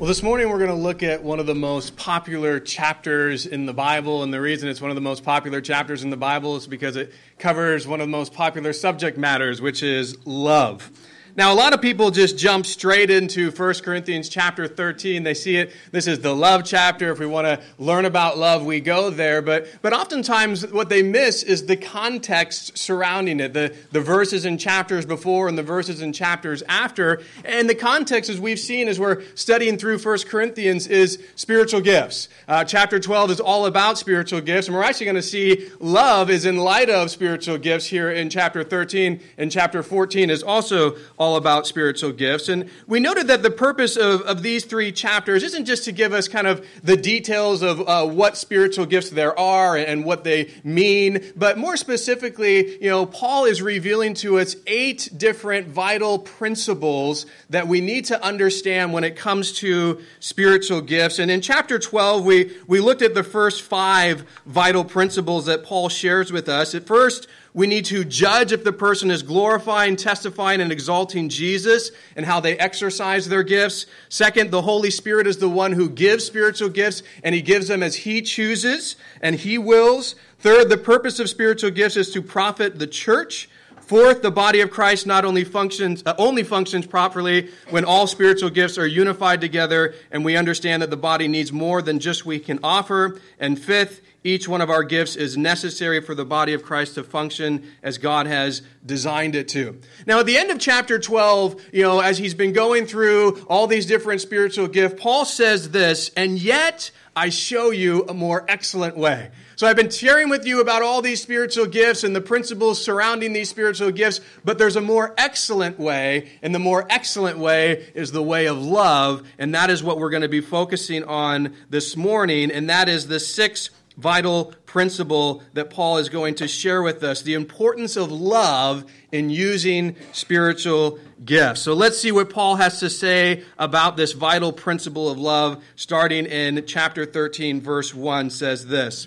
Well, this morning we're going to look at one of the most popular chapters in the Bible. And the reason it's one of the most popular chapters in the Bible is because it covers one of the most popular subject matters, which is love. Now, a lot of people just jump straight into 1 Corinthians chapter 13. They see it, this is the love chapter. If we want to learn about love, we go there. But, but oftentimes, what they miss is the context surrounding it the, the verses and chapters before and the verses and chapters after. And the context, as we've seen as we're studying through 1 Corinthians, is spiritual gifts. Uh, chapter 12 is all about spiritual gifts. And we're actually going to see love is in light of spiritual gifts here in chapter 13. And chapter 14 is also all about spiritual gifts. And we noted that the purpose of, of these three chapters isn't just to give us kind of the details of uh, what spiritual gifts there are and what they mean, but more specifically, you know, Paul is revealing to us eight different vital principles that we need to understand when it comes to spiritual gifts. And in chapter 12, we, we looked at the first five vital principles that Paul shares with us. At first, we need to judge if the person is glorifying, testifying, and exalting Jesus and how they exercise their gifts. Second, the Holy Spirit is the one who gives spiritual gifts, and He gives them as He chooses and He wills. Third, the purpose of spiritual gifts is to profit the church. Fourth, the body of Christ not only functions uh, only functions properly when all spiritual gifts are unified together and we understand that the body needs more than just we can offer. And fifth, each one of our gifts is necessary for the body of Christ to function as God has designed it to. Now, at the end of chapter 12, you know, as he's been going through all these different spiritual gifts, Paul says this, and yet I show you a more excellent way. So I've been sharing with you about all these spiritual gifts and the principles surrounding these spiritual gifts, but there's a more excellent way, and the more excellent way is the way of love, and that is what we're going to be focusing on this morning, and that is the six vital principle that Paul is going to share with us the importance of love in using spiritual gifts. So let's see what Paul has to say about this vital principle of love, starting in chapter 13, verse 1 says this.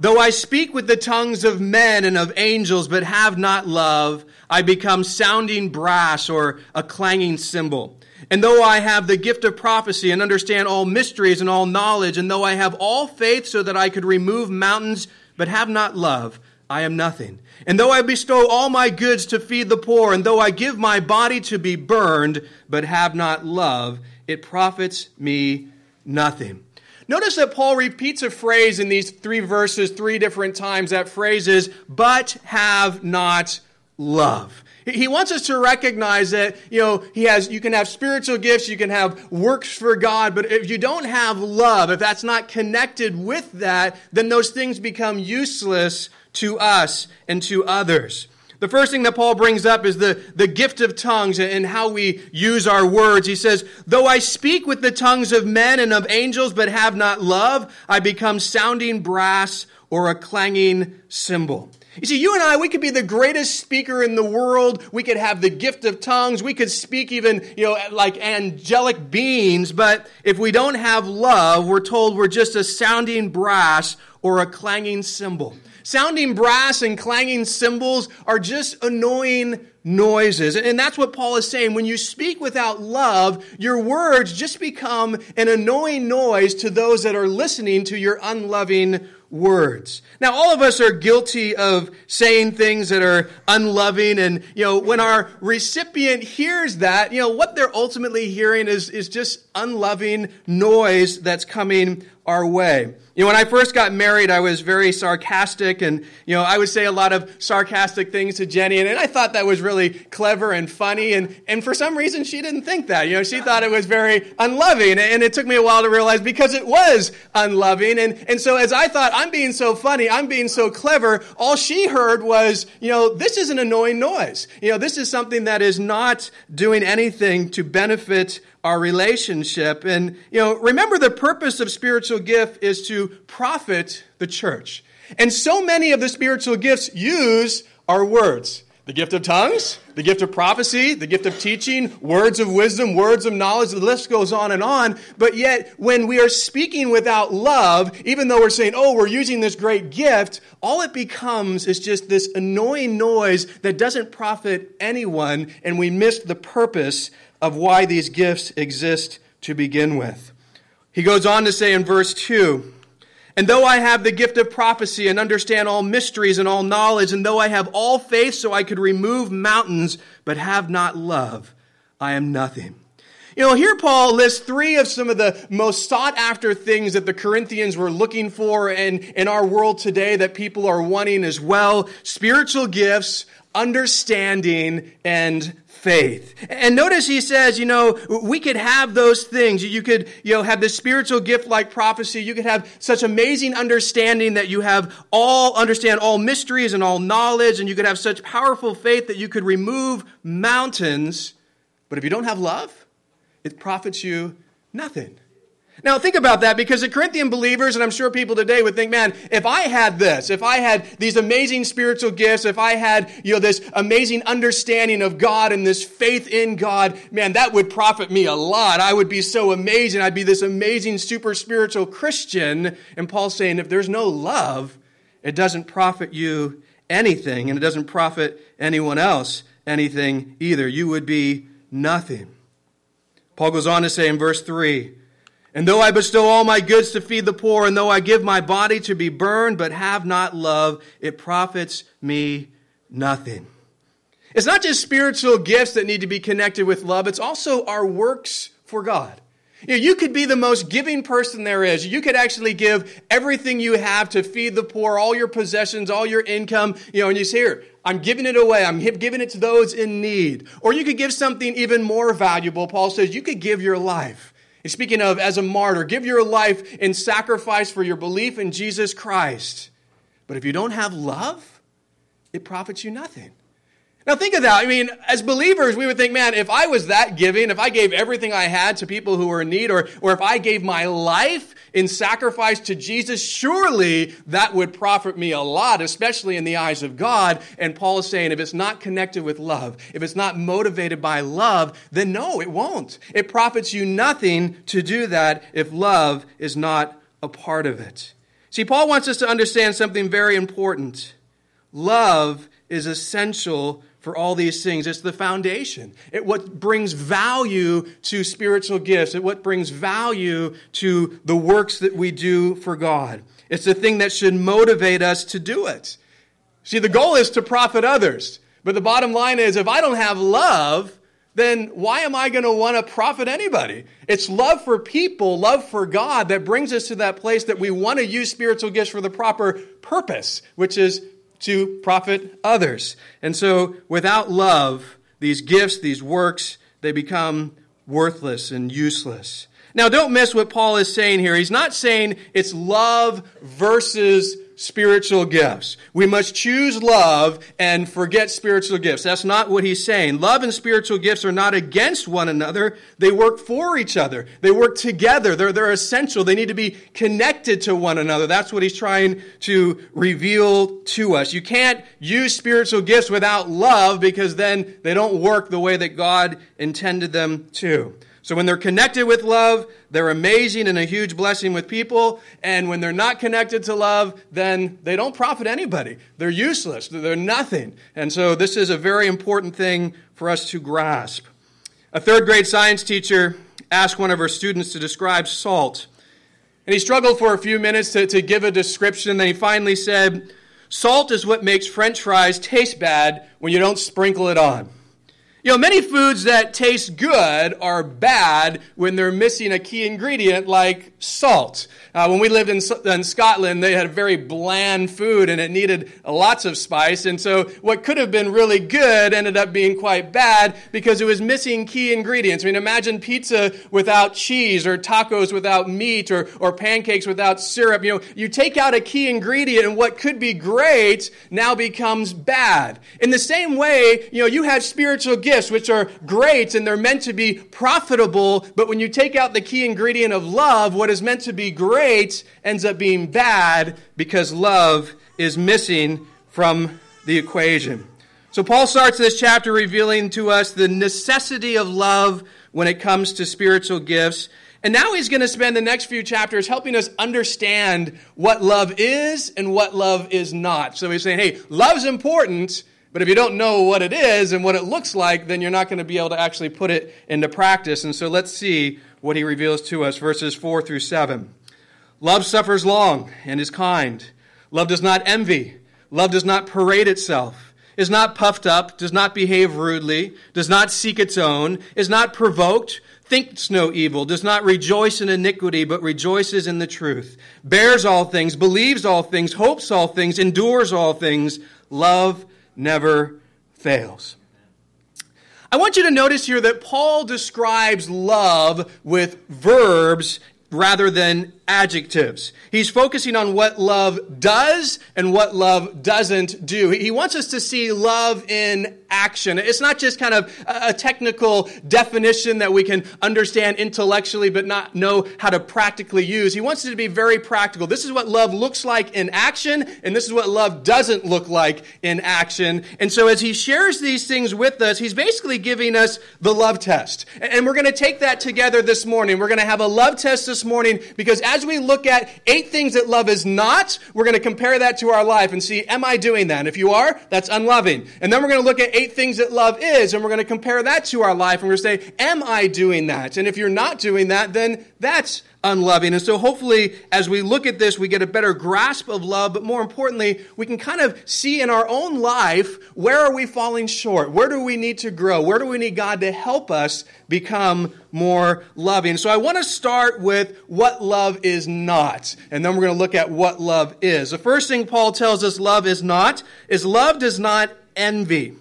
Though I speak with the tongues of men and of angels, but have not love, I become sounding brass or a clanging cymbal. And though I have the gift of prophecy and understand all mysteries and all knowledge, and though I have all faith so that I could remove mountains, but have not love, I am nothing. And though I bestow all my goods to feed the poor, and though I give my body to be burned, but have not love, it profits me nothing. Notice that Paul repeats a phrase in these three verses three different times. That phrase is, but have not love. He wants us to recognize that, you know, he has, you can have spiritual gifts, you can have works for God, but if you don't have love, if that's not connected with that, then those things become useless to us and to others. The first thing that Paul brings up is the, the gift of tongues and how we use our words. He says, Though I speak with the tongues of men and of angels, but have not love, I become sounding brass or a clanging cymbal. You see, you and I, we could be the greatest speaker in the world. We could have the gift of tongues. We could speak even, you know, like angelic beings. But if we don't have love, we're told we're just a sounding brass or a clanging cymbal. Sounding brass and clanging cymbals are just annoying noises. And that's what Paul is saying. When you speak without love, your words just become an annoying noise to those that are listening to your unloving words. Now, all of us are guilty of saying things that are unloving. And, you know, when our recipient hears that, you know, what they're ultimately hearing is, is just unloving noise that's coming our way. You know, when I first got married, I was very sarcastic, and, you know, I would say a lot of sarcastic things to Jenny, and, and I thought that was really clever and funny, and, and for some reason, she didn't think that. You know, she thought it was very unloving, and it took me a while to realize because it was unloving, and, and so as I thought, I'm being so funny, I'm being so clever, all she heard was, you know, this is an annoying noise. You know, this is something that is not doing anything to benefit our relationship. And, you know, remember the purpose of spiritual gift is to profit the church. And so many of the spiritual gifts use our words. The gift of tongues, the gift of prophecy, the gift of teaching, words of wisdom, words of knowledge, the list goes on and on. But yet, when we are speaking without love, even though we're saying, oh, we're using this great gift, all it becomes is just this annoying noise that doesn't profit anyone, and we miss the purpose of why these gifts exist to begin with. He goes on to say in verse 2 And though I have the gift of prophecy and understand all mysteries and all knowledge, and though I have all faith so I could remove mountains, but have not love, I am nothing. You know, here Paul lists three of some of the most sought after things that the Corinthians were looking for and in our world today that people are wanting as well spiritual gifts, understanding, and faith. And notice he says, you know, we could have those things. You could, you know, have this spiritual gift like prophecy. You could have such amazing understanding that you have all, understand all mysteries and all knowledge. And you could have such powerful faith that you could remove mountains. But if you don't have love, it profits you nothing. Now, think about that because the Corinthian believers, and I'm sure people today would think, man, if I had this, if I had these amazing spiritual gifts, if I had, you know, this amazing understanding of God and this faith in God, man, that would profit me a lot. I would be so amazing. I'd be this amazing, super spiritual Christian. And Paul's saying, if there's no love, it doesn't profit you anything, and it doesn't profit anyone else anything either. You would be nothing. Paul goes on to say in verse 3 and though I bestow all my goods to feed the poor, and though I give my body to be burned, but have not love, it profits me nothing. It's not just spiritual gifts that need to be connected with love, it's also our works for God. You, know, you could be the most giving person there is. You could actually give everything you have to feed the poor, all your possessions, all your income, you know, and you say, here, I'm giving it away. I'm giving it to those in need. Or you could give something even more valuable. Paul says you could give your life. He's speaking of as a martyr, give your life in sacrifice for your belief in Jesus Christ. But if you don't have love, it profits you nothing. Now think of that. I mean, as believers, we would think, man, if I was that giving, if I gave everything I had to people who were in need, or, or if I gave my life in sacrifice to Jesus, surely that would profit me a lot, especially in the eyes of God. And Paul is saying, if it's not connected with love, if it's not motivated by love, then no, it won't. It profits you nothing to do that if love is not a part of it. See, Paul wants us to understand something very important. Love is essential for all these things. It's the foundation. It what brings value to spiritual gifts. It what brings value to the works that we do for God. It's the thing that should motivate us to do it. See, the goal is to profit others. But the bottom line is if I don't have love, then why am I going to want to profit anybody? It's love for people, love for God that brings us to that place that we want to use spiritual gifts for the proper purpose, which is to profit others. And so, without love, these gifts, these works, they become worthless and useless. Now, don't miss what Paul is saying here. He's not saying it's love versus spiritual gifts. We must choose love and forget spiritual gifts. That's not what he's saying. Love and spiritual gifts are not against one another. They work for each other. They work together. They're, they're essential. They need to be connected to one another. That's what he's trying to reveal to us. You can't use spiritual gifts without love because then they don't work the way that God intended them to. So when they're connected with love, they're amazing and a huge blessing with people. And when they're not connected to love, then they don't profit anybody. They're useless. They're nothing. And so this is a very important thing for us to grasp. A third grade science teacher asked one of her students to describe salt. And he struggled for a few minutes to, to give a description. Then he finally said, Salt is what makes french fries taste bad when you don't sprinkle it on. You know, many foods that taste good are bad when they're missing a key ingredient like salt. Uh, when we lived in, in, Scotland, they had very bland food and it needed lots of spice. And so what could have been really good ended up being quite bad because it was missing key ingredients. I mean, imagine pizza without cheese or tacos without meat or, or pancakes without syrup. You know, you take out a key ingredient and what could be great now becomes bad. In the same way, you know, you have spiritual gifts gifts, which are great and they're meant to be profitable, but when you take out the key ingredient of love, what is meant to be great ends up being bad because love is missing from the equation. So, Paul starts this chapter revealing to us the necessity of love when it comes to spiritual gifts. And now he's going to spend the next few chapters helping us understand what love is and what love is not. So he's saying, hey, love's important, but if you don't know what it is and what it looks like, then you're not going to be able to actually put it into practice. And so let's see what he reveals to us, verses 4 through 7. Love suffers long and is kind. Love does not envy. Love does not parade itself, is not puffed up, does not behave rudely, does not seek its own, is not provoked, thinks no evil, does not rejoice in iniquity, but rejoices in the truth, bears all things, believes all things, hopes all things, endures all things. Love never fails. I want you to notice here that Paul describes love with verbs rather than adjectives. He's focusing on what love does and what love doesn't do. He wants us to see love in action. It's not just kind of a technical definition that we can understand intellectually but not know how to practically use. He wants it to be very practical. This is what love looks like in action, and this is what love doesn't look like in action. And so as he shares these things with us, he's basically giving us the love test. And we're going to take that together this morning. We're going to have a love test this morning because as as we look at eight things that love is not, we're going to compare that to our life and see, am I doing that? And if you are, that's unloving. And then we're going to look at eight things that love is, and we're going to compare that to our life, and we're going to say, am I doing that? And if you're not doing that, then that's unloving. And so hopefully, as we look at this, we get a better grasp of love, but more importantly, we can kind of see in our own life where are we falling short? Where do we need to grow? Where do we need God to help us become more loving? So I want to start with what love is not, and then we're going to look at what love is. The first thing Paul tells us love is not is love does not envy.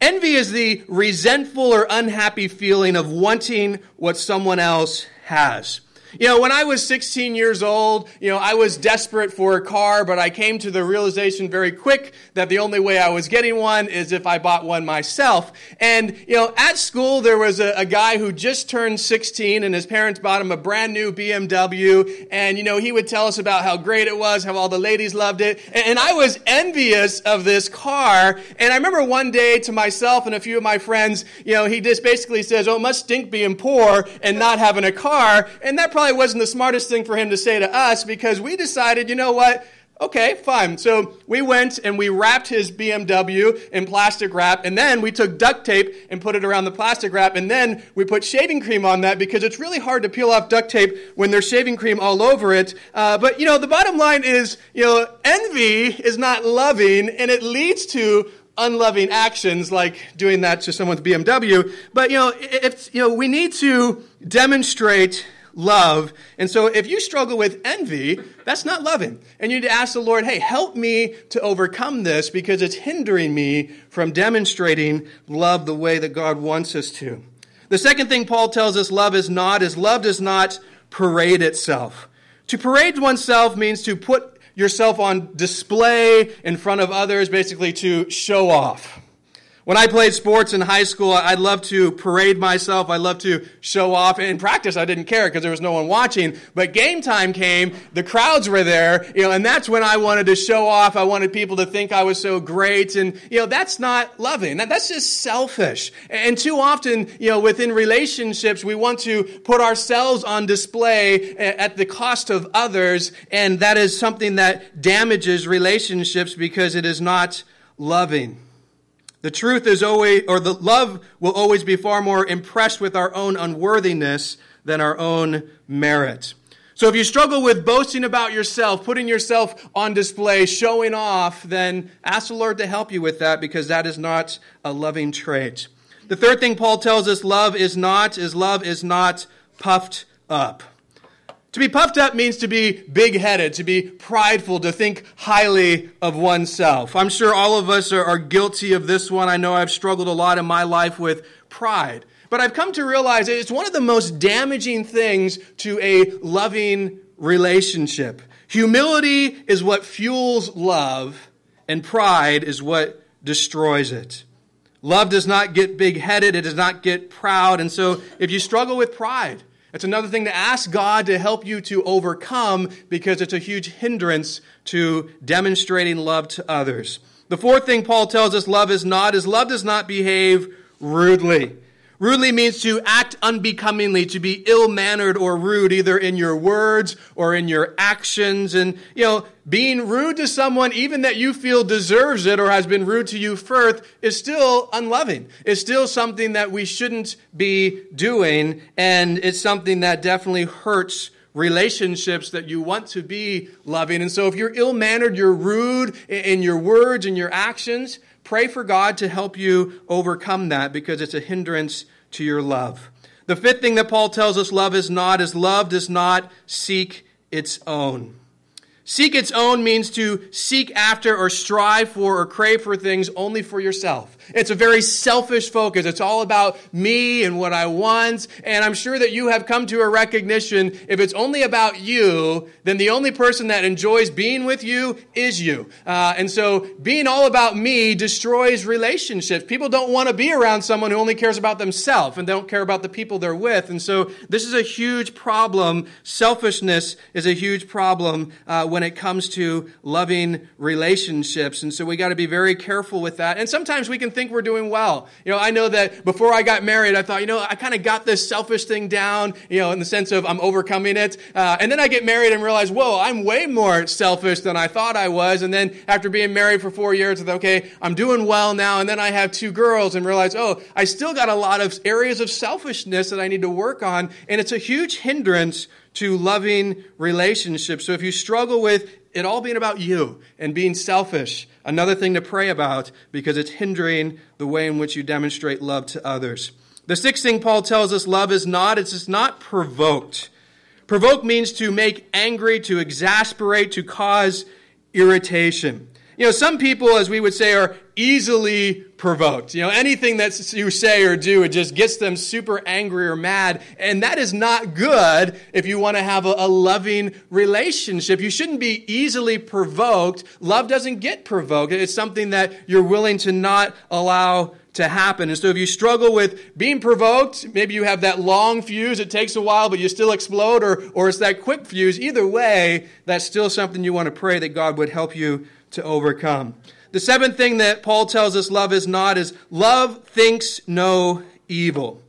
Envy is the resentful or unhappy feeling of wanting what someone else has. You know, when I was 16 years old, you know, I was desperate for a car, but I came to the realization very quick that the only way I was getting one is if I bought one myself. And, you know, at school, there was a, a guy who just turned 16 and his parents bought him a brand new BMW. And, you know, he would tell us about how great it was, how all the ladies loved it. And, and I was envious of this car. And I remember one day to myself and a few of my friends, you know, he just basically says, oh, it must stink being poor and not having a car. And that probably wasn't the smartest thing for him to say to us because we decided, you know what? Okay, fine. So we went and we wrapped his BMW in plastic wrap, and then we took duct tape and put it around the plastic wrap, and then we put shaving cream on that because it's really hard to peel off duct tape when there's shaving cream all over it. Uh, but you know, the bottom line is, you know, envy is not loving, and it leads to unloving actions like doing that to someone's BMW. But you know, if you know, we need to demonstrate love. And so if you struggle with envy, that's not loving. And you need to ask the Lord, hey, help me to overcome this because it's hindering me from demonstrating love the way that God wants us to. The second thing Paul tells us love is not is love does not parade itself. To parade oneself means to put yourself on display in front of others, basically to show off. When I played sports in high school, I'd love to parade myself. I love to show off. In practice, I didn't care because there was no one watching. But game time came, the crowds were there, you know, and that's when I wanted to show off. I wanted people to think I was so great. And, you know, that's not loving. That's just selfish. And too often, you know, within relationships, we want to put ourselves on display at the cost of others. And that is something that damages relationships because it is not loving. The truth is always, or the love will always be far more impressed with our own unworthiness than our own merit. So if you struggle with boasting about yourself, putting yourself on display, showing off, then ask the Lord to help you with that because that is not a loving trait. The third thing Paul tells us love is not is love is not puffed up. To be puffed up means to be big headed, to be prideful, to think highly of oneself. I'm sure all of us are, are, guilty of this one. I know I've struggled a lot in my life with pride. But I've come to realize it's one of the most damaging things to a loving relationship. Humility is what fuels love, and pride is what destroys it. Love does not get big headed, it does not get proud. And so if you struggle with pride, it's another thing to ask God to help you to overcome because it's a huge hindrance to demonstrating love to others. The fourth thing Paul tells us love is not is love does not behave rudely. Rudely means to act unbecomingly, to be ill mannered or rude, either in your words or in your actions. And, you know, being rude to someone, even that you feel deserves it or has been rude to you first, is still unloving. It's still something that we shouldn't be doing. And it's something that definitely hurts relationships that you want to be loving. And so if you're ill mannered, you're rude in your words and your actions, Pray for God to help you overcome that because it's a hindrance to your love. The fifth thing that Paul tells us love is not is love does not seek its own. Seek its own means to seek after or strive for or crave for things only for yourself. It's a very selfish focus. It's all about me and what I want. And I'm sure that you have come to a recognition if it's only about you, then the only person that enjoys being with you is you. Uh, and so being all about me destroys relationships. People don't want to be around someone who only cares about themselves and don't care about the people they're with. And so this is a huge problem. Selfishness is a huge problem uh, when it comes to loving relationships. And so we got to be very careful with that. And sometimes we can think we're doing well. You know, I know that before I got married, I thought, you know, I kind of got this selfish thing down, you know, in the sense of I'm overcoming it. Uh, and then I get married and realize, whoa, I'm way more selfish than I thought I was. And then after being married for four years, I thought, okay, I'm doing well now. And then I have two girls and realize, oh, I still got a lot of areas of selfishness that I need to work on. And it's a huge hindrance to loving relationships. So if you struggle with it all being about you and being selfish, another thing to pray about because it's hindering the way in which you demonstrate love to others. The sixth thing Paul tells us love is not, it's just not provoked. Provoke means to make angry, to exasperate, to cause irritation. You know, some people, as we would say, are easily provoked. You know, anything that you say or do, it just gets them super angry or mad. And that is not good if you want to have a, a, loving relationship. You shouldn't be easily provoked. Love doesn't get provoked. It's something that you're willing to not allow to happen. And so if you struggle with being provoked, maybe you have that long fuse, it takes a while, but you still explode, or, or it's that quick fuse. Either way, that's still something you want to pray that God would help you to overcome. The seventh thing that Paul tells us love is not is love thinks no evil.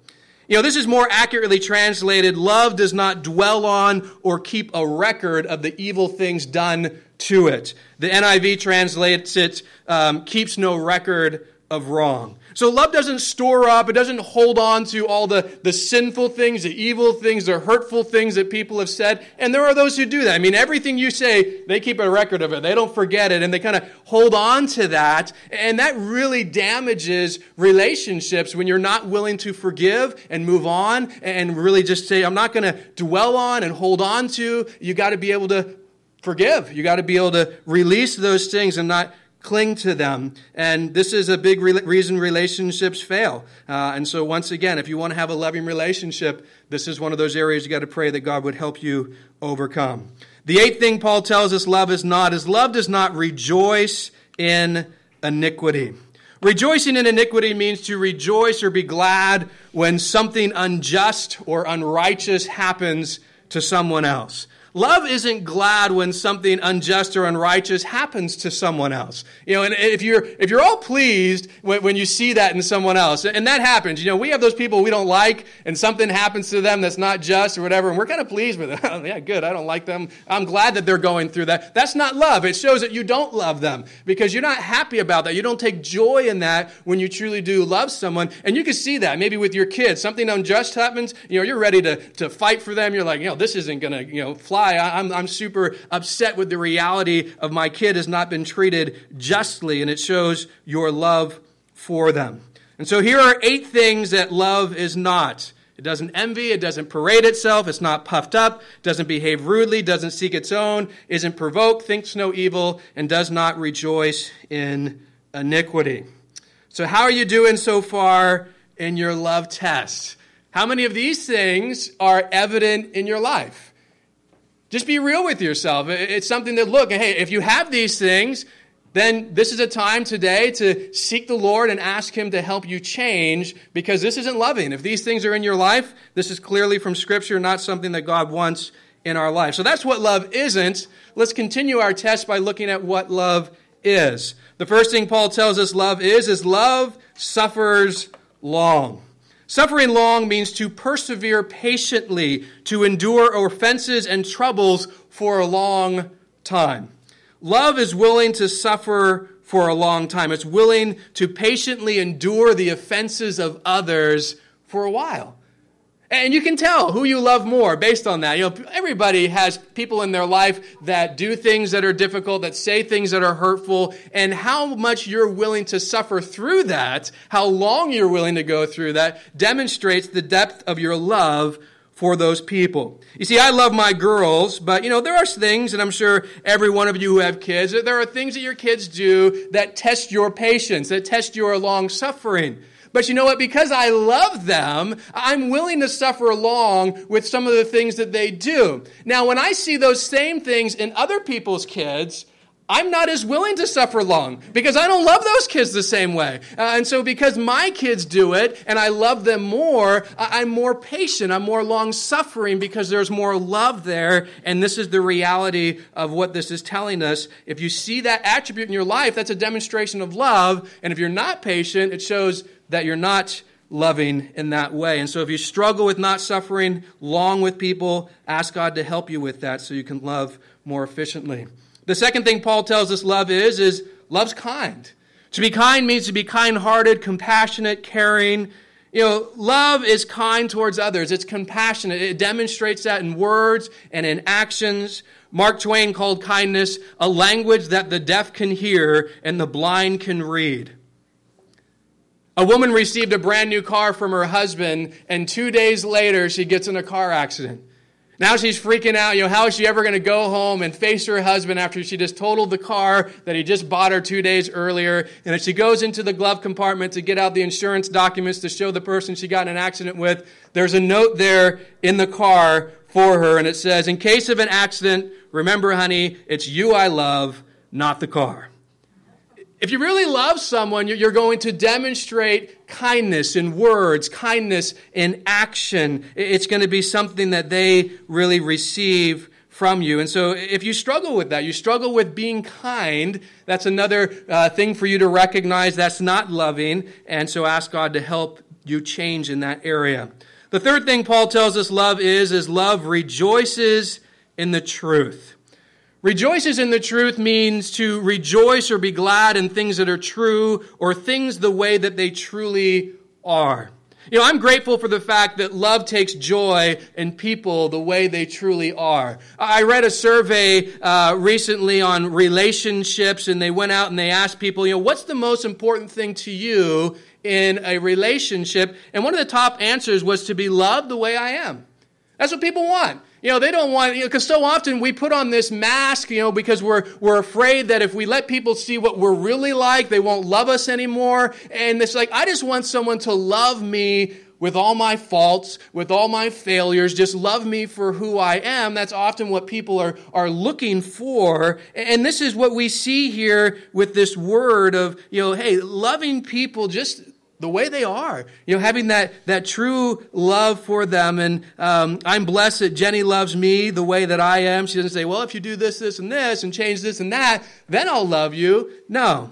You know, this is more accurately translated love does not dwell on or keep a record of the evil things done to it. The NIV translates it um, keeps no record of wrong. So love doesn't store up, it doesn't hold on to all the, the sinful things, the evil things, the hurtful things that people have said. And there are those who do that. I mean, everything you say, they keep a record of it. They don't forget it, and they kind of hold on to that. And that really damages relationships when you're not willing to forgive and move on and really just say, I'm not going to dwell on and hold on to. You got to be able to forgive. You got to be able to release those things and not cling to them. And this is a big re- reason relationships fail. Uh, and so, once again, if you want to have a loving relationship, this is one of those areas you got to pray that God would help you overcome. The eighth thing Paul tells us love is not is love does not rejoice in iniquity. Rejoicing in iniquity means to rejoice or be glad when something unjust or unrighteous happens to someone else. Love isn't glad when something unjust or unrighteous happens to someone else. You know, and if you're, if you're all pleased when, when you see that in someone else, and that happens, you know, we have those people we don't like, and something happens to them that's not just or whatever, and we're kind of pleased with it. Oh, yeah, good, I don't like them. I'm glad that they're going through that. That's not love. It shows that you don't love them because you're not happy about that. You don't take joy in that when you truly do love someone. And you can see that maybe with your kids. Something unjust happens, you know, you're ready to, to fight for them. You're like, you know, this isn't going to, you know, fly I'm, I'm super upset with the reality of my kid has not been treated justly, and it shows your love for them. And so here are eight things that love is not. It doesn't envy, it doesn't parade itself, it's not puffed up, doesn't behave rudely, doesn't seek its own, isn't provoked, thinks no evil, and does not rejoice in iniquity. So, how are you doing so far in your love test? How many of these things are evident in your life? Just be real with yourself. It's something that, look, hey, if you have these things, then this is a time today to seek the Lord and ask Him to help you change because this isn't loving. If these things are in your life, this is clearly from Scripture, not something that God wants in our life. So that's what love isn't. Let's continue our test by looking at what love is. The first thing Paul tells us love is, is love suffers long. Suffering long means to persevere patiently, to endure offenses and troubles for a long time. Love is willing to suffer for a long time. It's willing to patiently endure the offenses of others for a while. And you can tell who you love more based on that. You know, everybody has people in their life that do things that are difficult, that say things that are hurtful, and how much you're willing to suffer through that, how long you're willing to go through that, demonstrates the depth of your love for those people. You see, I love my girls, but you know, there are things, and I'm sure every one of you who have kids, there are things that your kids do that test your patience, that test your long suffering. But you know what? Because I love them, I'm willing to suffer along with some of the things that they do. Now, when I see those same things in other people's kids, I'm not as willing to suffer long because I don't love those kids the same way. Uh, and so, because my kids do it and I love them more, I'm more patient. I'm more long suffering because there's more love there. And this is the reality of what this is telling us. If you see that attribute in your life, that's a demonstration of love. And if you're not patient, it shows that you're not loving in that way. And so, if you struggle with not suffering long with people, ask God to help you with that so you can love more efficiently. The second thing Paul tells us love is, is love's kind. To be kind means to be kind hearted, compassionate, caring. You know, love is kind towards others. It's compassionate. It demonstrates that in words and in actions. Mark Twain called kindness a language that the deaf can hear and the blind can read. A woman received a brand new car from her husband, and two days later, she gets in a car accident. Now she's freaking out. You know, how is she ever going to go home and face her husband after she just totaled the car that he just bought her two days earlier? And as she goes into the glove compartment to get out the insurance documents to show the person she got in an accident with, there's a note there in the car for her, and it says, In case of an accident, remember, honey, it's you I love, not the car. If you really love someone, you're going to demonstrate kindness in words, kindness in action. It's going to be something that they really receive from you. And so if you struggle with that, you struggle with being kind, that's another uh, thing for you to recognize that's not loving. And so ask God to help you change in that area. The third thing Paul tells us love is, is love rejoices in the truth. Rejoices in the truth means to rejoice or be glad in things that are true or things the way that they truly are. You know, I'm grateful for the fact that love takes joy in people the way they truly are. I read a survey uh, recently on relationships, and they went out and they asked people, you know, what's the most important thing to you in a relationship? And one of the top answers was to be loved the way I am. That's what people want. You know, they don't want, you know, because so often we put on this mask, you know, because we're, we're afraid that if we let people see what we're really like, they won't love us anymore. And it's like, I just want someone to love me with all my faults, with all my failures, just love me for who I am. That's often what people are, are looking for. And this is what we see here with this word of, you know, hey, loving people just the way they are. You know, having that, that true love for them. And um, I'm blessed that Jenny loves me the way that I am. She doesn't say, well, if you do this, this, and this, and change this and that, then I'll love you. No.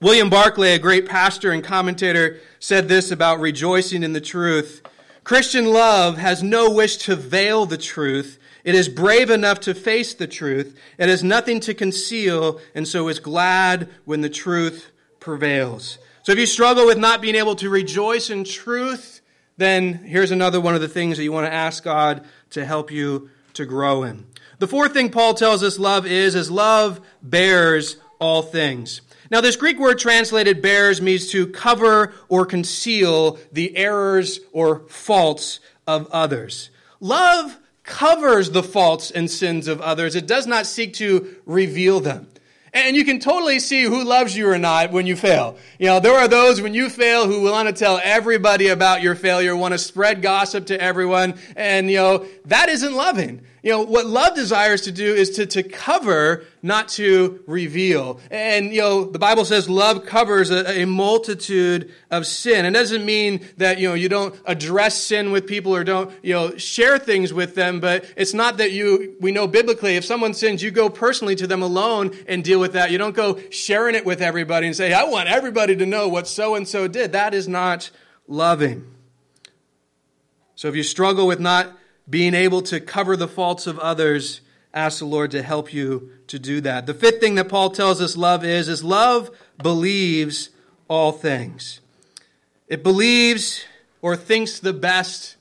William Barclay, a great pastor and commentator, said this about rejoicing in the truth. Christian love has no wish to veil the truth. It is brave enough to face the truth. It has nothing to conceal, and so is glad when the truth prevails. So if you struggle with not being able to rejoice in truth, then here's another one of the things that you want to ask God to help you to grow in. The fourth thing Paul tells us love is, is love bears all things. Now, this Greek word translated bears means to cover or conceal the errors or faults of others. Love covers the faults and sins of others, it does not seek to reveal them. And you can totally see who loves you or not when you fail. You know, there are those when you fail who want to tell everybody about your failure, want to spread gossip to everyone, and, you know, that isn't loving. You know, what love desires to do is to, to cover, not to reveal. And, you know, the Bible says love covers a, a multitude of sin. It doesn't mean that, you know, you don't address sin with people or don't, you know, share things with them, but it's not that you, we know biblically, if someone sins, you go personally to them alone and deal with that. You don't go sharing it with everybody and say, I want everybody to know what so and so did. That is not loving. So if you struggle with not being able to cover the faults of others, ask the Lord to help you to do that. The fifth thing that Paul tells us love is, is love believes all things. It believes or thinks the best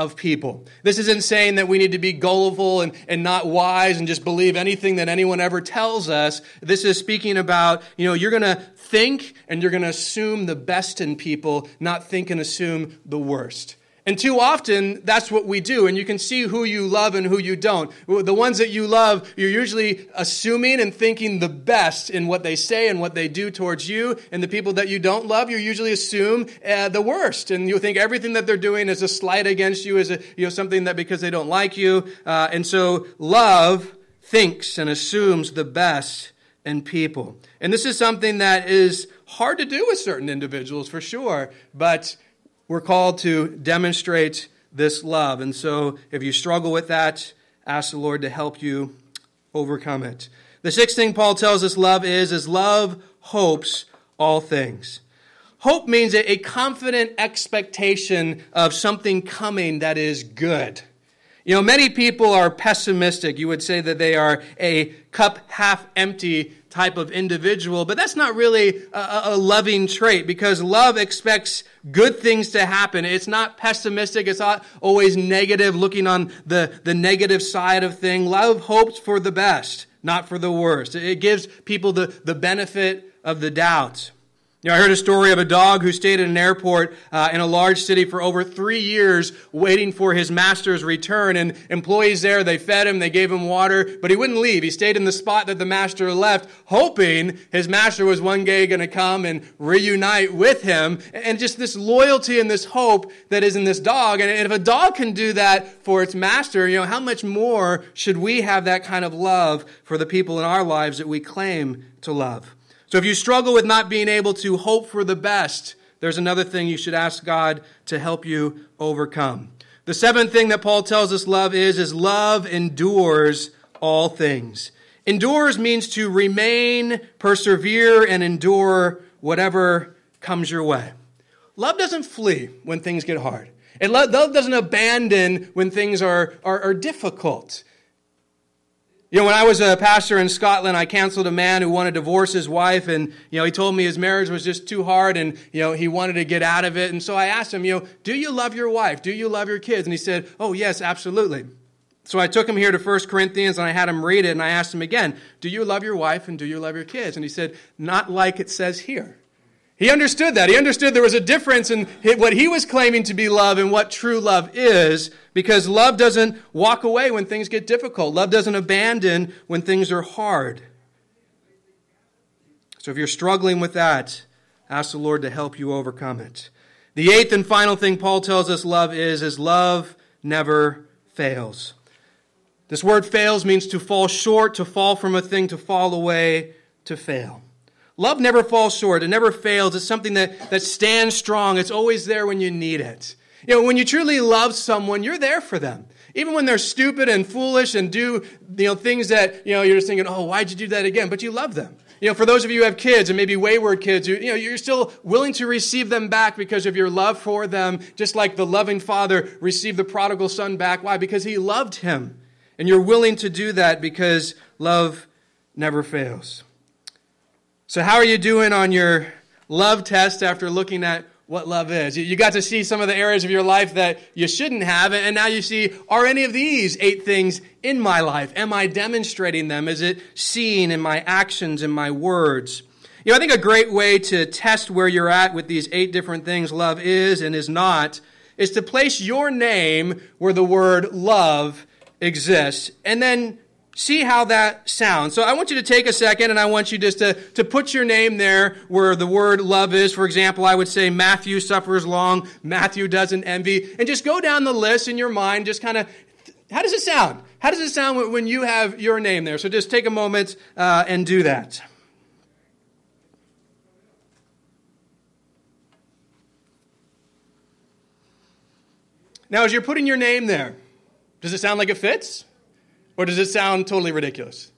of people. This isn't saying that we need to be gullible and, and not wise and just believe anything that anyone ever tells us. This is speaking about, you know, you're going to think and you're going to assume the best in people, not think and assume the worst. And too often, that's what we do. And you can see who you love and who you don't. The ones that you love, you're usually assuming and thinking the best in what they say and what they do towards you. And the people that you don't love, you usually assume uh, the worst. And you think everything that they're doing is a slight against you, is a, you know, something that because they don't like you. Uh, and so love thinks and assumes the best in people. And this is something that is hard to do with certain individuals for sure. But we're called to demonstrate this love. And so if you struggle with that, ask the Lord to help you overcome it. The sixth thing Paul tells us love is, is love hopes all things. Hope means a confident expectation of something coming that is good. You know, many people are pessimistic. You would say that they are a cup half empty type of individual, but that's not really a, a, loving trait because love expects good things to happen. It's not pessimistic. It's not always negative, looking on the, the negative side of thing. Love hopes for the best, not for the worst. It gives people the, the benefit of the doubt. You know, I heard a story of a dog who stayed at an airport uh, in a large city for over three years waiting for his master's return. And employees there, they fed him, they gave him water, but he wouldn't leave. He stayed in the spot that the master left, hoping his master was one day going to come and reunite with him. And just this loyalty and this hope that is in this dog. And if a dog can do that for its master, you know, how much more should we have that kind of love for the people in our lives that we claim to love? So if you struggle with not being able to hope for the best, there's another thing you should ask God to help you overcome. The seventh thing that Paul tells us love is, is love endures all things. Endures means to remain, persevere, and endure whatever comes your way. Love doesn't flee when things get hard. And love doesn't abandon when things are, are, are difficult. You know, when I was a pastor in Scotland, I counseled a man who wanted to divorce his wife, and, you know, he told me his marriage was just too hard, and, you know, he wanted to get out of it. And so I asked him, you know, do you love your wife? Do you love your kids? And he said, oh, yes, absolutely. So I took him here to 1 Corinthians, and I had him read it, and I asked him again, do you love your wife, and do you love your kids? And he said, not like it says here. He understood that. He understood there was a difference in what he was claiming to be love and what true love is, because love doesn't walk away when things get difficult. Love doesn't abandon when things are hard. So if you're struggling with that, ask the Lord to help you overcome it. The eighth and final thing Paul tells us love is, is love never fails. This word fails means to fall short, to fall from a thing, to fall away, to fail. Love never falls short. It never fails. It's something that, that stands strong. It's always there when you need it. You know, when you truly love someone, you're there for them. Even when they're stupid and foolish and do, you know, things that, you know, you're just thinking, oh, why'd you do that again? But you love them. You know, for those of you who have kids and maybe wayward kids, you, you know, you're still willing to receive them back because of your love for them, just like the loving father received the prodigal son back. Why? Because he loved him. And you're willing to do that because love never fails. So, how are you doing on your love test after looking at what love is? You got to see some of the areas of your life that you shouldn't have, and now you see, are any of these eight things in my life? Am I demonstrating them? Is it seen in my actions, in my words? You know, I think a great way to test where you're at with these eight different things love is and is not is to place your name where the word love exists and then see how that sounds. So I want you to take a second and I want you just to, to put your name there where the word love is. For example, I would say Matthew suffers long, Matthew doesn't envy, and just go down the list in your mind, just kind of, how does it sound? How does it sound when you have your name there? So just take a moment uh, and do that. Now, as you're putting your name there, does it sound like it fits? Or does it sound totally ridiculous?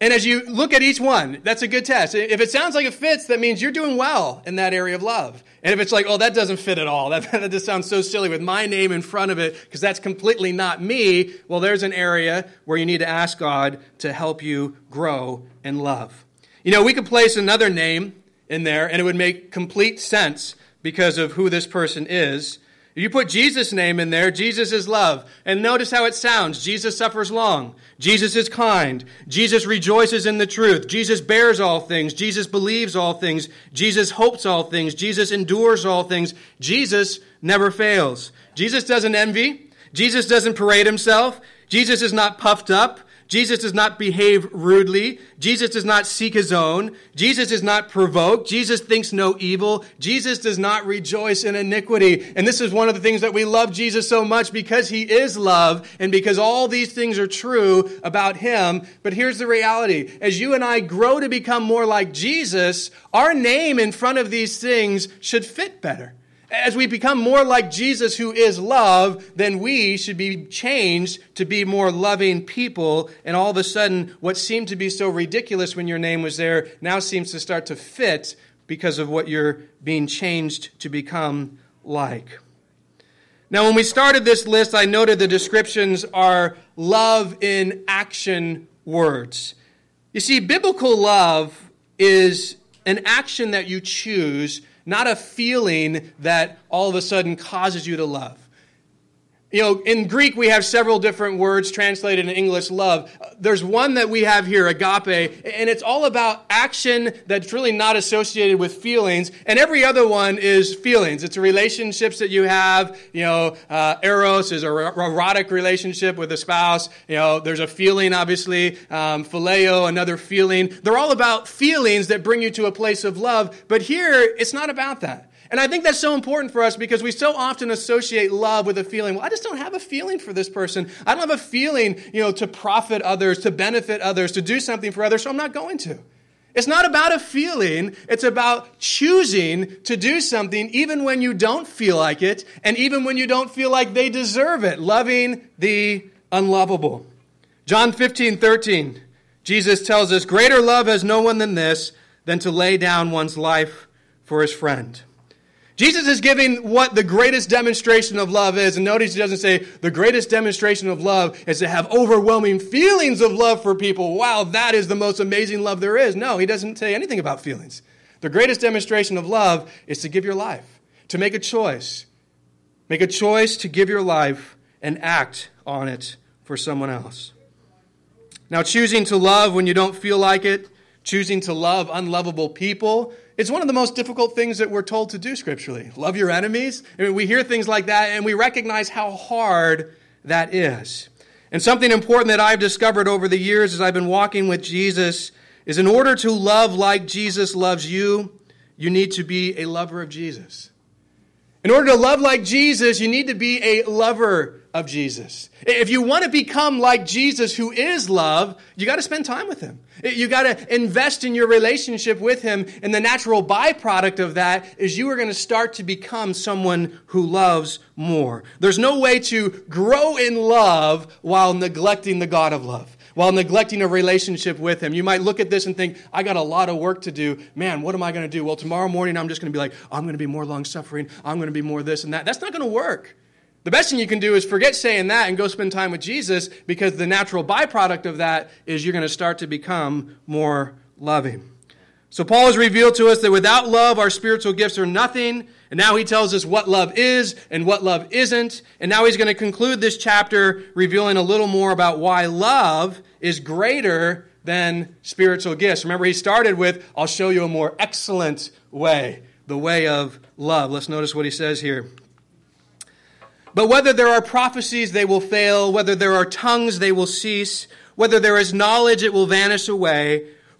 And as you look at each one, that's a good test. If it sounds like it fits, that means you're doing well in that area of love. And if it's like, oh, that doesn't fit at all, that, that just sounds so silly with my name in front of it, because that's completely not me, well, there's an area where you need to ask God to help you grow in love. You know, we could place another name in there, and it would make complete sense because of who this person is. You put Jesus' name in there, Jesus is love. And notice how it sounds. Jesus suffers long. Jesus is kind. Jesus rejoices in the truth. Jesus bears all things. Jesus believes all things. Jesus hopes all things. Jesus endures all things. Jesus never fails. Jesus doesn't envy. Jesus doesn't parade himself. Jesus is not puffed up. Jesus does not behave rudely. Jesus does not seek his own. Jesus is not provoked. Jesus thinks no evil. Jesus does not rejoice in iniquity. And this is one of the things that we love Jesus so much because he is love and because all these things are true about him. But here's the reality. As you and I grow to become more like Jesus, our name in front of these things should fit better as we become more like Jesus, who is love, then we should be changed to be more loving people. And all of a sudden, what seemed to be so ridiculous when your name was there now seems to start to fit because of what you're being changed to become like. Now, when we started this list, I noted the descriptions are love in action words. You see, biblical love is an action that you choose not a feeling that all of a sudden causes you to love. You know, in Greek, we have several different words translated in English love. There's one that we have here, agape, and it's all about action that's really not associated with feelings. And every other one is feelings. It's relationships that you have. You know, uh, eros is a erotic relationship with a spouse. You know, there's a feeling, obviously. Um, phileo, another feeling. They're all about feelings that bring you to a place of love. But here, it's not about that. And I think that's so important for us because we so often associate love with a feeling. Well, I just don't have a feeling for this person. I don't have a feeling, you know, to profit others, to benefit others, to do something for others, so I'm not going to. It's not about a feeling, it's about choosing to do something even when you don't feel like it, and even when you don't feel like they deserve it. Loving the unlovable. John 15, 13, Jesus tells us, Greater love has no one than this, than to lay down one's life for his friend. Jesus is giving what the greatest demonstration of love is. And notice he doesn't say the greatest demonstration of love is to have overwhelming feelings of love for people. Wow, that is the most amazing love there is. No, he doesn't say anything about feelings. The greatest demonstration of love is to give your life, to make a choice. Make a choice to give your life and act on it for someone else. Now, choosing to love when you don't feel like it, choosing to love unlovable people, it's one of the most difficult things that we're told to do scripturally. Love your enemies. I mean, we hear things like that and we recognize how hard that is. And something important that I've discovered over the years as I've been walking with Jesus is in order to love like Jesus loves you, you need to be a lover of Jesus. In order to love like Jesus, you need to be a lover of Jesus. If you want to become like Jesus, who is love, you got to spend time with him. You got to invest in your relationship with him. And the natural byproduct of that is you are going to start to become someone who loves more. There's no way to grow in love while neglecting the God of love while neglecting a relationship with Him. You might look at this and think, I got a lot of work to do. Man, what am I going to do? Well, tomorrow morning I'm just going to be like, I'm going to be more long suffering. I'm going to be more this and that. That's not going to work. The best thing you can do is forget saying that and go spend time with Jesus because the natural byproduct of that is you're going to start to become more loving. So Paul has revealed to us that without love, our spiritual gifts are nothing. And now he tells us what love is and what love isn't. And now he's going to conclude this chapter revealing a little more about why love is greater than spiritual gifts. Remember, he started with, I'll show you a more excellent way, the way of love. Let's notice what he says here. But whether there are prophecies, they will fail. Whether there are tongues, they will cease. Whether there is knowledge, it will vanish away.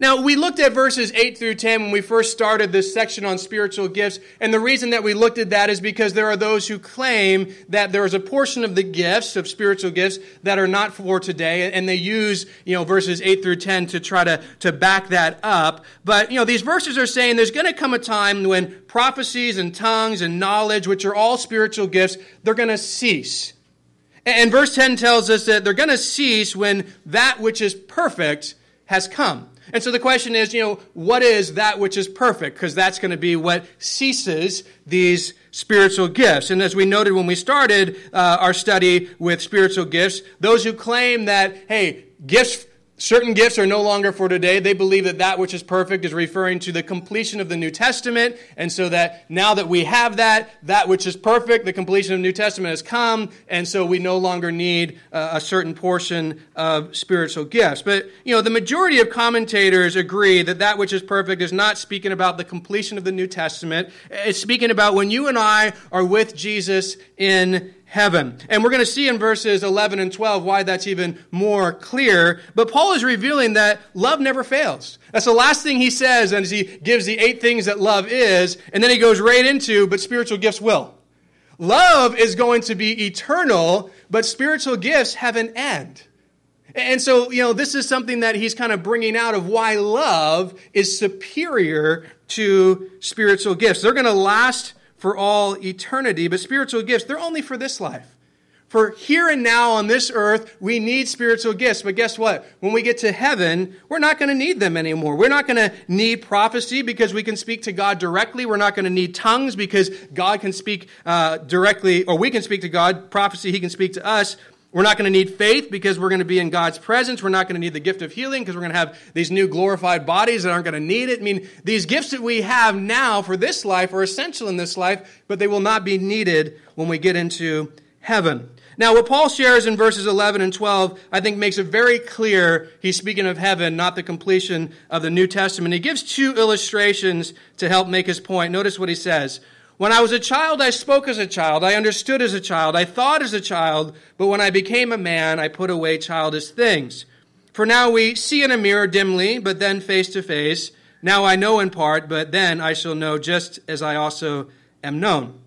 Now, we looked at verses 8 through 10 when we first started this section on spiritual gifts, and the reason that we looked at that is because there are those who claim that there is a portion of the gifts, of spiritual gifts, that are not for today, and they use, you know, verses 8 through 10 to try to, to back that up. But, you know, these verses are saying there's going to come a time when prophecies and tongues and knowledge, which are all spiritual gifts, they're going to cease. And verse 10 tells us that they're going to cease when that which is perfect has come. And so the question is, you know, what is that which is perfect? Because that's going to be what ceases these spiritual gifts. And as we noted when we started uh, our study with spiritual gifts, those who claim that, hey, gifts certain gifts are no longer for today. They believe that that which is perfect is referring to the completion of the New Testament. And so that now that we have that, that which is perfect, the completion of the New Testament has come. And so we no longer need uh, a certain portion of spiritual gifts. But, you know, the majority of commentators agree that that which is perfect is not speaking about the completion of the New Testament. It's speaking about when you and I are with Jesus in heaven. And we're going to see in verses 11 and 12 why that's even more clear. But Paul is revealing that love never fails. That's the last thing he says as he gives the eight things that love is, and then he goes right into, but spiritual gifts will. Love is going to be eternal, but spiritual gifts have an end. And so, you know, this is something that he's kind of bringing out of why love is superior to spiritual gifts. They're going to last for all eternity. But spiritual gifts, they're only for this life. For here and now on this earth, we need spiritual gifts. But guess what? When we get to heaven, we're not going to need them anymore. We're not going to need prophecy because we can speak to God directly. We're not going to need tongues because God can speak uh, directly, or we can speak to God. Prophecy, He can speak to us. We're not going to need faith because we're going to be in God's presence. We're not going to need the gift of healing because we're going to have these new glorified bodies that aren't going to need it. I mean, these gifts that we have now for this life are essential in this life, but they will not be needed when we get into heaven. Now, what Paul shares in verses 11 and 12, I think makes it very clear he's speaking of heaven, not the completion of the New Testament. He gives two illustrations to help make his point. Notice what he says. When I was a child, I spoke as a child. I understood as a child. I thought as a child. But when I became a man, I put away childish things. For now we see in a mirror dimly, but then face to face. Now I know in part, but then I shall know just as I also am known.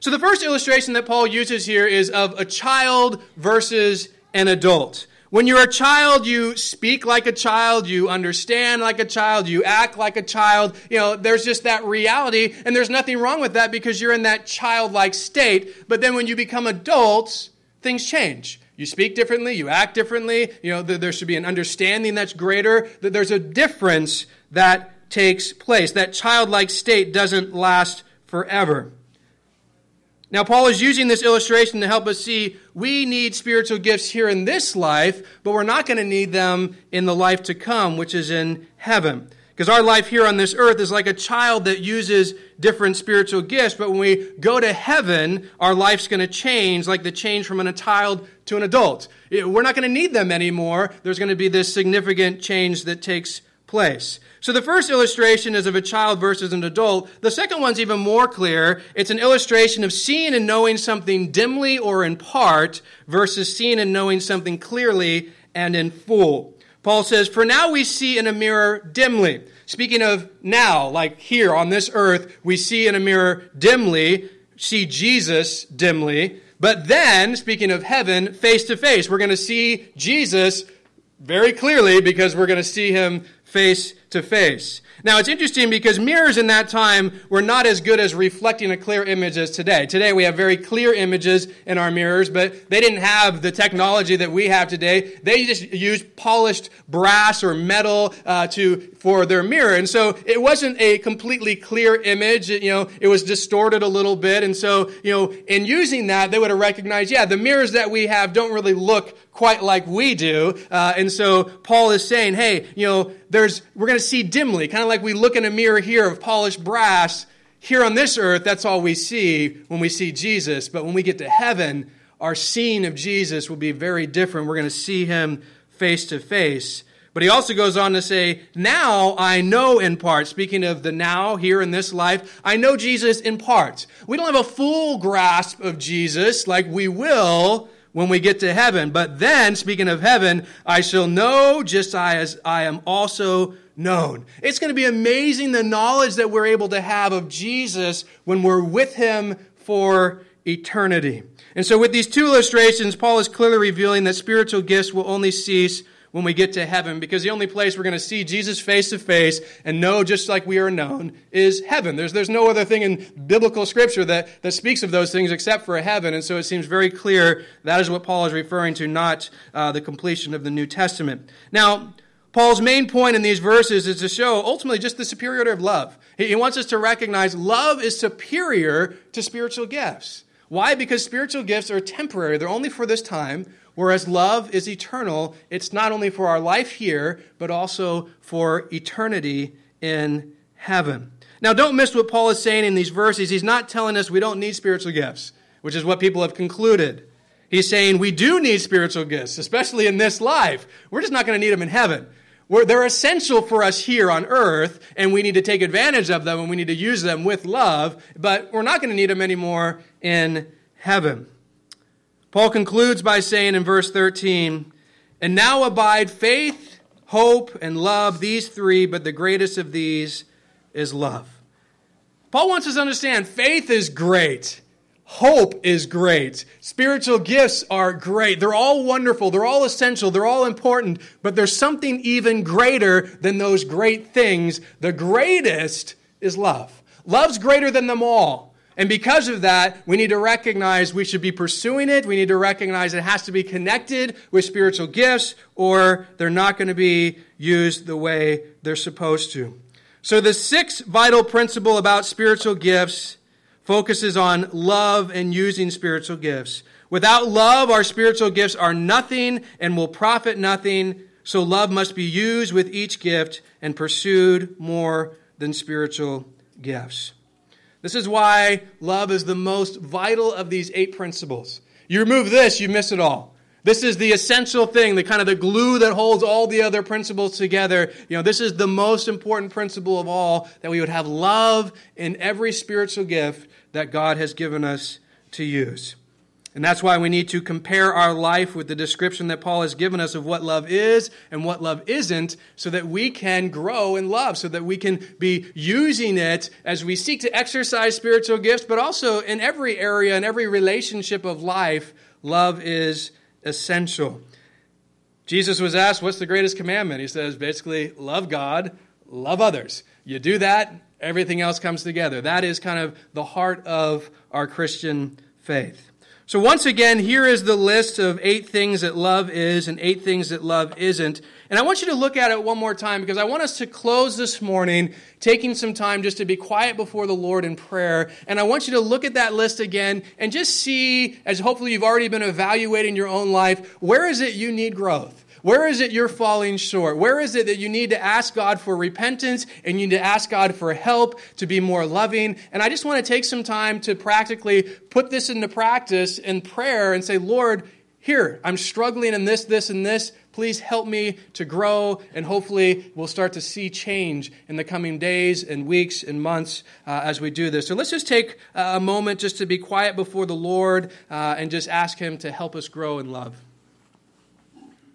So the first illustration that Paul uses here is of a child versus an adult. When you're a child, you speak like a child, you understand like a child, you act like a child. You know, there's just that reality, and there's nothing wrong with that because you're in that childlike state. But then when you become adults, things change. You speak differently, you act differently, you know, there should be an understanding that's greater, that there's a difference that takes place. That childlike state doesn't last forever. Now, Paul is using this illustration to help us see we need spiritual gifts here in this life, but we're not going to need them in the life to come, which is in heaven. Because our life here on this earth is like a child that uses different spiritual gifts, but when we go to heaven, our life's going to change, like the change from a child to an adult. We're not going to need them anymore. There's going to be this significant change that takes place. So the first illustration is of a child versus an adult. The second one's even more clear. It's an illustration of seeing and knowing something dimly or in part versus seeing and knowing something clearly and in full. Paul says, For now we see in a mirror dimly. Speaking of now, like here on this earth, we see in a mirror dimly, see Jesus dimly. But then, speaking of heaven, face to face, we're going to see Jesus very clearly because we're going to see him face to face. Now, it's interesting because mirrors in that time were not as good as reflecting a clear image as today. Today, we have very clear images in our mirrors, but they didn't have the technology that we have today. They just used polished brass or metal uh, to for their mirror, and so it wasn't a completely clear image. You know, it was distorted a little bit, and so you know, in using that, they would have recognized, yeah, the mirrors that we have don't really look quite like we do. Uh, and so Paul is saying, hey, you know, there's, we're going to see dimly, kind of like we look in a mirror here of polished brass. Here on this earth, that's all we see when we see Jesus. But when we get to heaven, our seeing of Jesus will be very different. We're going to see him face to face. But he also goes on to say, Now I know in part, speaking of the now here in this life, I know Jesus in part. We don't have a full grasp of Jesus like we will when we get to heaven. But then, speaking of heaven, I shall know just as I am also known. It's going to be amazing the knowledge that we're able to have of Jesus when we're with him for eternity. And so, with these two illustrations, Paul is clearly revealing that spiritual gifts will only cease when we get to heaven because the only place we're going to see Jesus face to face and know just like we are known is heaven. There's, there's no other thing in biblical scripture that, that speaks of those things except for a heaven. And so it seems very clear that is what Paul is referring to, not uh, the completion of the New Testament. Now, Paul's main point in these verses is to show ultimately just the superiority of love. He wants us to recognize love is superior to spiritual gifts. Why? Because spiritual gifts are temporary, they're only for this time. Whereas love is eternal, it's not only for our life here, but also for eternity in heaven. Now, don't miss what Paul is saying in these verses. He's not telling us we don't need spiritual gifts, which is what people have concluded. He's saying we do need spiritual gifts, especially in this life. We're just not going to need them in heaven. We're, they're essential for us here on earth, and we need to take advantage of them and we need to use them with love, but we're not going to need them anymore in heaven. Paul concludes by saying in verse 13, And now abide faith, hope, and love, these three, but the greatest of these is love. Paul wants us to understand faith is great. Hope is great. Spiritual gifts are great. They're all wonderful. They're all essential. They're all important. But there's something even greater than those great things. The greatest is love. Love's greater than them all. And because of that, we need to recognize we should be pursuing it. We need to recognize it has to be connected with spiritual gifts, or they're not going to be used the way they're supposed to. So, the sixth vital principle about spiritual gifts focuses on love and using spiritual gifts. Without love, our spiritual gifts are nothing and will profit nothing. So, love must be used with each gift and pursued more than spiritual gifts. This is why love is the most vital of these eight principles. You remove this, you miss it all. This is the essential thing, the kind of the glue that holds all the other principles together. You know, this is the most important principle of all that we would have love in every spiritual gift that God has given us to use. And that's why we need to compare our life with the description that Paul has given us of what love is and what love isn't, so that we can grow in love, so that we can be using it as we seek to exercise spiritual gifts, but also in every area, in every relationship of life, love is essential. Jesus was asked, What's the greatest commandment? He says, basically, love God, love others. You do that, everything else comes together. That is kind of the heart of our Christian faith. So, once again, here is the list of eight things that love is and eight things that love isn't. And I want you to look at it one more time because I want us to close this morning taking some time just to be quiet before the Lord in prayer. And I want you to look at that list again and just see, as hopefully you've already been evaluating your own life, where is it you need growth? Where is it you're falling short? Where is it that you need to ask God for repentance and you need to ask God for help to be more loving? And I just want to take some time to practically put this into practice in prayer and say, Lord, here, I'm struggling in this, this, and this. Please help me to grow, and hopefully we'll start to see change in the coming days and weeks and months uh, as we do this. So let's just take a moment just to be quiet before the Lord uh, and just ask Him to help us grow in love.